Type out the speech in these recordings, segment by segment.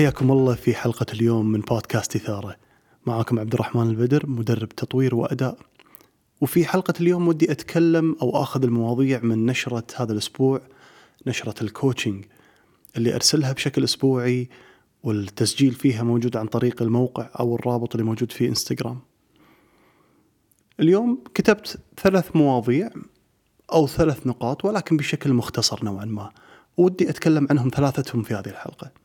حياكم الله في حلقة اليوم من بودكاست إثارة. معاكم عبد الرحمن البدر مدرب تطوير وأداء. وفي حلقة اليوم ودي أتكلم أو أخذ المواضيع من نشرة هذا الأسبوع نشرة الكوتشنج اللي أرسلها بشكل أسبوعي والتسجيل فيها موجود عن طريق الموقع أو الرابط اللي موجود في إنستغرام. اليوم كتبت ثلاث مواضيع أو ثلاث نقاط ولكن بشكل مختصر نوعا ما. ودي أتكلم عنهم ثلاثتهم في هذه الحلقة.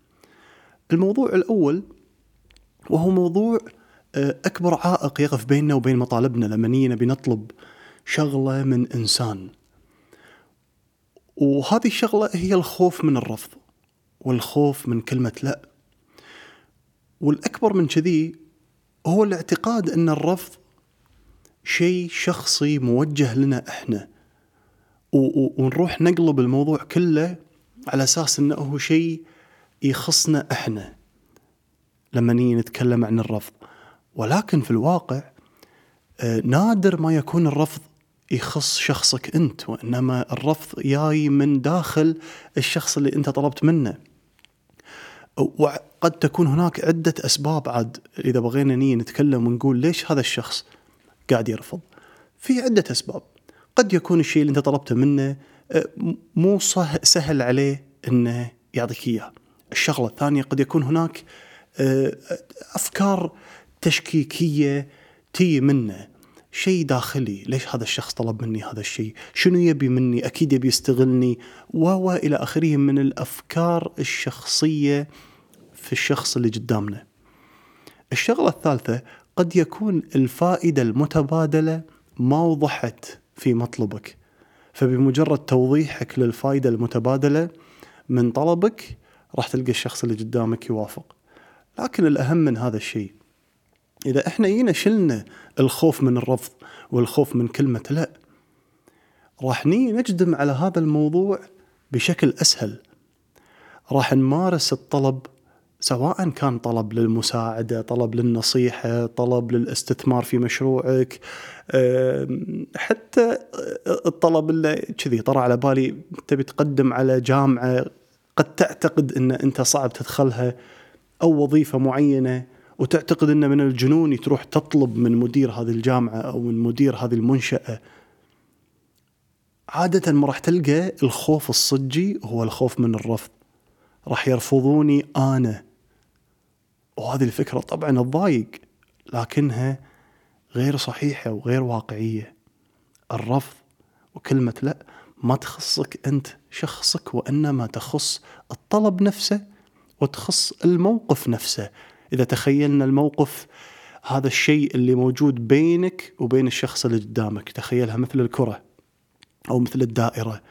الموضوع الأول وهو موضوع آه، أكبر عائق يقف بيننا وبين مطالبنا لما نيجي بنطلب شغلة من إنسان. وهذه الشغلة هي الخوف من الرفض والخوف من كلمة لا. والأكبر من كذي هو الاعتقاد أن الرفض شيء شخصي موجه لنا إحنا. ونروح نقلب الموضوع كله على أساس أنه هو شيء يخصنا إحنا لما نيجي نتكلم عن الرفض. ولكن في الواقع آه، نادر ما يكون الرفض يخص شخصك أنت وإنما الرفض جاي من داخل الشخص اللي أنت طلبت منه. وقد تكون هناك عدة أسباب عاد إذا بغينا نيجي نتكلم ونقول ليش هذا الشخص قاعد يرفض. في عدة أسباب. قد يكون الشيء اللي أنت طلبته منه آه، مو سهل عليه أنه يعطيك إياه. الشغلة الثانية قد يكون هناك آه، أفكار تشكيكية تي منه. شيء داخلي ليش هذا الشخص طلب مني هذا الشيء؟ شنو يبي مني؟ أكيد يبي يستغلني. و إلى آخره من الأفكار الشخصية في الشخص اللي قدامنا. الشغلة الثالثة قد يكون الفائدة المتبادلة ما وضحت في مطلبك. فبمجرد توضيحك للفائدة المتبادلة من طلبك راح تلقى الشخص اللي قدامك يوافق. لكن الأهم من هذا الشيء إذا إحنا جينا شلنا الخوف من الرفض والخوف من كلمة لا راح ني نجدم على هذا الموضوع بشكل أسهل. راح نمارس الطلب سواء كان طلب للمساعدة طلب للنصيحة طلب للاستثمار في مشروعك حتى الطلب اللي كذي طرى على بالي تبي تقدم على جامعة قد تعتقد إن أنت صعب تدخلها أو وظيفة معينة وتعتقد إن من الجنون تروح تطلب من مدير هذه الجامعة أو من مدير هذه المنشأة. عادة ما راح تلقى الخوف الصجي هو الخوف من الرفض. راح يرفضوني أنا. وهذه الفكرة طبعا تضايق لكنها غير صحيحة وغير واقعية. الرفض وكلمة لا ما تخصك أنت. شخصك وأنما تخص الطلب نفسه وتخص الموقف نفسه. إذا تخيلنا الموقف هذا الشيء اللي موجود بينك وبين الشخص اللي قدامك. تخيلها مثل الكرة أو مثل الدائرة.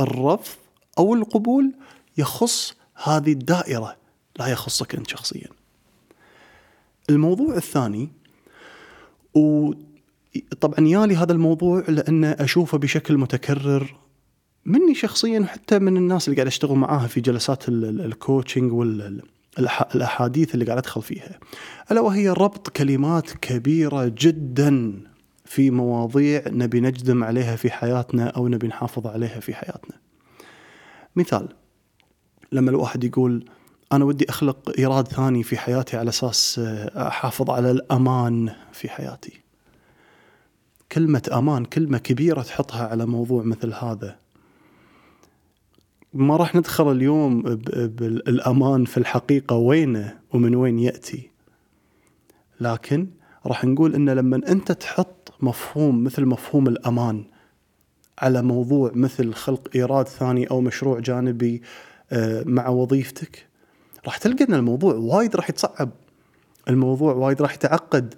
الرفض أو القبول يخص هذه الدائرة لا يخصك أنت شخصيا. الموضوع الثاني وطبعا يالي هذا الموضوع لأن أشوفه بشكل متكرر مني شخصيا وحتى من الناس اللي قاعد أشتغل معاها في جلسات الكوتشنج والاحاديث اللي قاعد أدخل فيها ألا وهي ربط كلمات كبيرة جدا في مواضيع نبي نجدم عليها في حياتنا أو نبي نحافظ عليها في حياتنا. مثال لما الواحد يقول أنا ودي أخلق إيراد ثاني في حياتي على أساس أحافظ على الأمان في حياتي. كلمة أمان كلمة كبيرة تحطها على موضوع مثل هذا ما راح ندخل اليوم بالامان في الحقيقة وينه ومن وين يأتي. لكن راح نقول إن لما أنت تحط مفهوم مثل مفهوم الأمان على موضوع مثل خلق إيراد ثاني أو مشروع جانبي آه، مع وظيفتك راح تلقى إن الموضوع وايد راح يتصعب. الموضوع وايد راح يتعقد.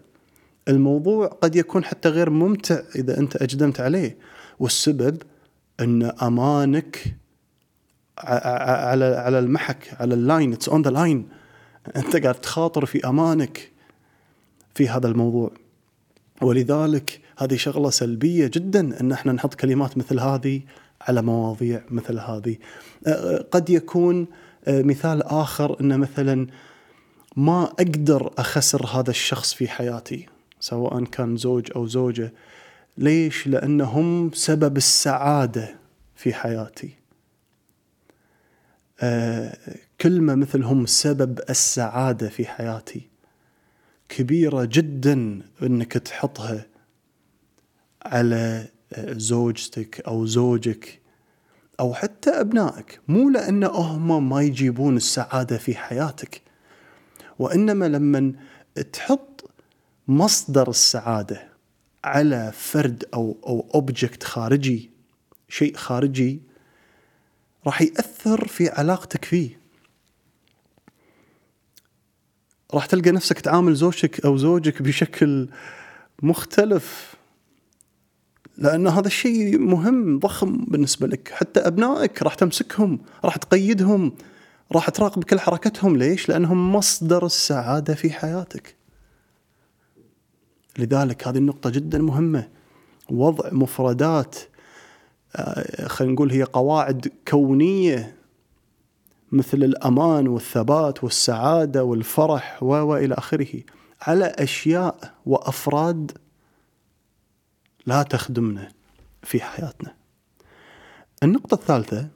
الموضوع قد يكون حتى غير ممتع إذا أنت أجدمت عليه. والسبب إن أمانك على على المحك على ال line it's on the line أنت قاعد تخاطر في أمانك في هذا الموضوع. ولذلك هذه شغلة سلبية جدا إن إحنا نحط كلمات مثل هذه على مواضيع مثل هذه. قد يكون مثال آخر إن مثلا ما أقدر أخسر هذا الشخص في حياتي سواء كان زوج أو زوجة. ليش؟ لأنهم سبب السعادة في حياتي. كلمة مثل هم سبب السعادة في حياتي. كبيرة جدا إنك تحطها على آه، زوجتك أو زوجك أو حتى أبنائك. مو لأن هم ما يجيبون السعادة في حياتك وإنما لما تحط مصدر السعادة على فرد أو أو اوبجكت خارجي شيء خارجي راح يأثر في علاقتك فيه. راح تلقى نفسك تعامل زوجتك أو زوجك بشكل مختلف لأن هذا الشيء مهم ضخم بالنسبة لك. حتى أبنائك راح تمسكهم راح تقيدهم راح تراقب كل حركتهم ليش؟ لأنهم مصدر السعادة في حياتك. لذلك هذه النقطة جدا مهمة. وضع مفردات خلينا نقول هي قواعد كونية مثل الأمان والثبات والسعادة والفرح والى آخره على أشياء وأفراد لا تخدمنا في حياتنا. النقطة الثالثة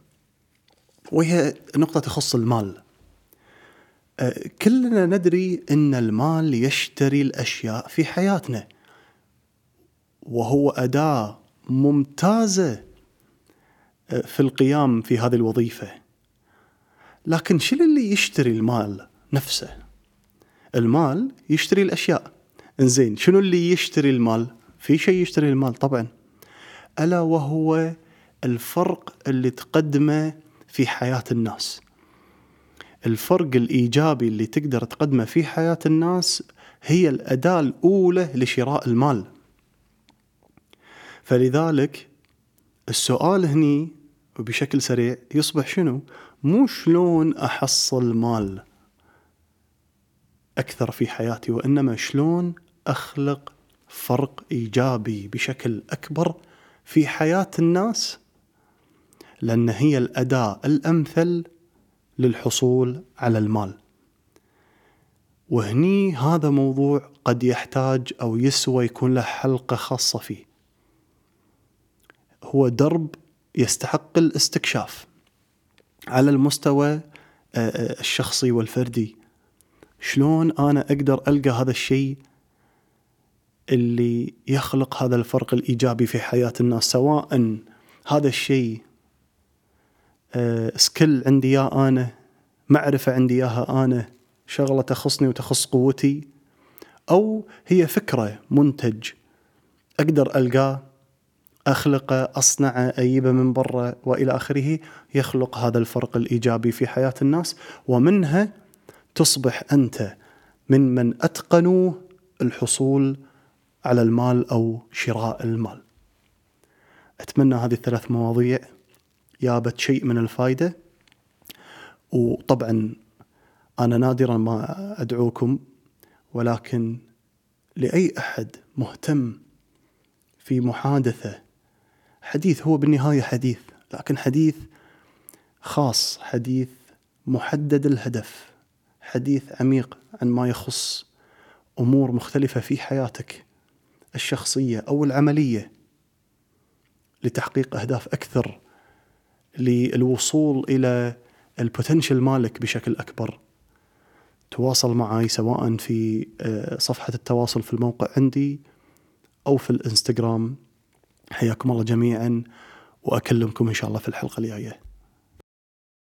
وهي نقطة تخص المال. آه، كلنا ندري إن المال يشتري الأشياء في حياتنا. وهو أداة ممتازة آه، في القيام في هذه الوظيفة. لكن شنو اللي يشتري المال نفسه؟ المال يشتري الأشياء. إنزين شنو اللي يشتري المال؟ في شيء يشتري المال طبعا ألا وهو الفرق اللي تقدمه في حياة الناس. الفرق الإيجابي اللي تقدر تقدمه في حياة الناس هي الأداة الأولى لشراء المال. فلذلك السؤال هني وبشكل سريع يصبح شنو؟ مو شلون احصل مال أكثر في حياتي وإنما شلون أخلق فرق إيجابي بشكل أكبر في حياة الناس لأن هي الاداه الأمثل للحصول على المال. وهني هذا موضوع قد يحتاج أو يسوى يكون له حلقة خاصة فيه. هو درب يستحق الاستكشاف على المستوى الشخصي والفردي. شلون أنا أقدر ألقى هذا الشيء اللي يخلق هذا الفرق الإيجابي في حياة الناس سواء هذا الشيء سكيل آه، عندي إياه أنا معرفة عندي إياها أنا شغلة تخصني وتخص قوتي أو هي فكرة منتج أقدر ألقاه اخلقه اصنعه اجيبه من برا وإلى آخره يخلق هذا الفرق الإيجابي في حياة الناس ومنها تصبح أنت من من اتقنوا الحصول على المال أو شراء المال. أتمنى هذه الثلاث مواضيع جابت شيء من الفائده وطبعا أنا نادرا ما أدعوكم ولكن لأي أحد مهتم في محادثة حديث هو بالنهاية حديث لكن حديث خاص حديث محدد الهدف حديث عميق عن ما يخص أمور مختلفة في حياتك الشخصية أو العملية لتحقيق أهداف أكثر للوصول إلى البوتنشل مالك بشكل أكبر. تواصل معي سواء في آه، صفحة التواصل في الموقع عندي أو في الإنستغرام. حياكم الله جميعا وأكلمكم إن شاء الله في الحلقة الجاية.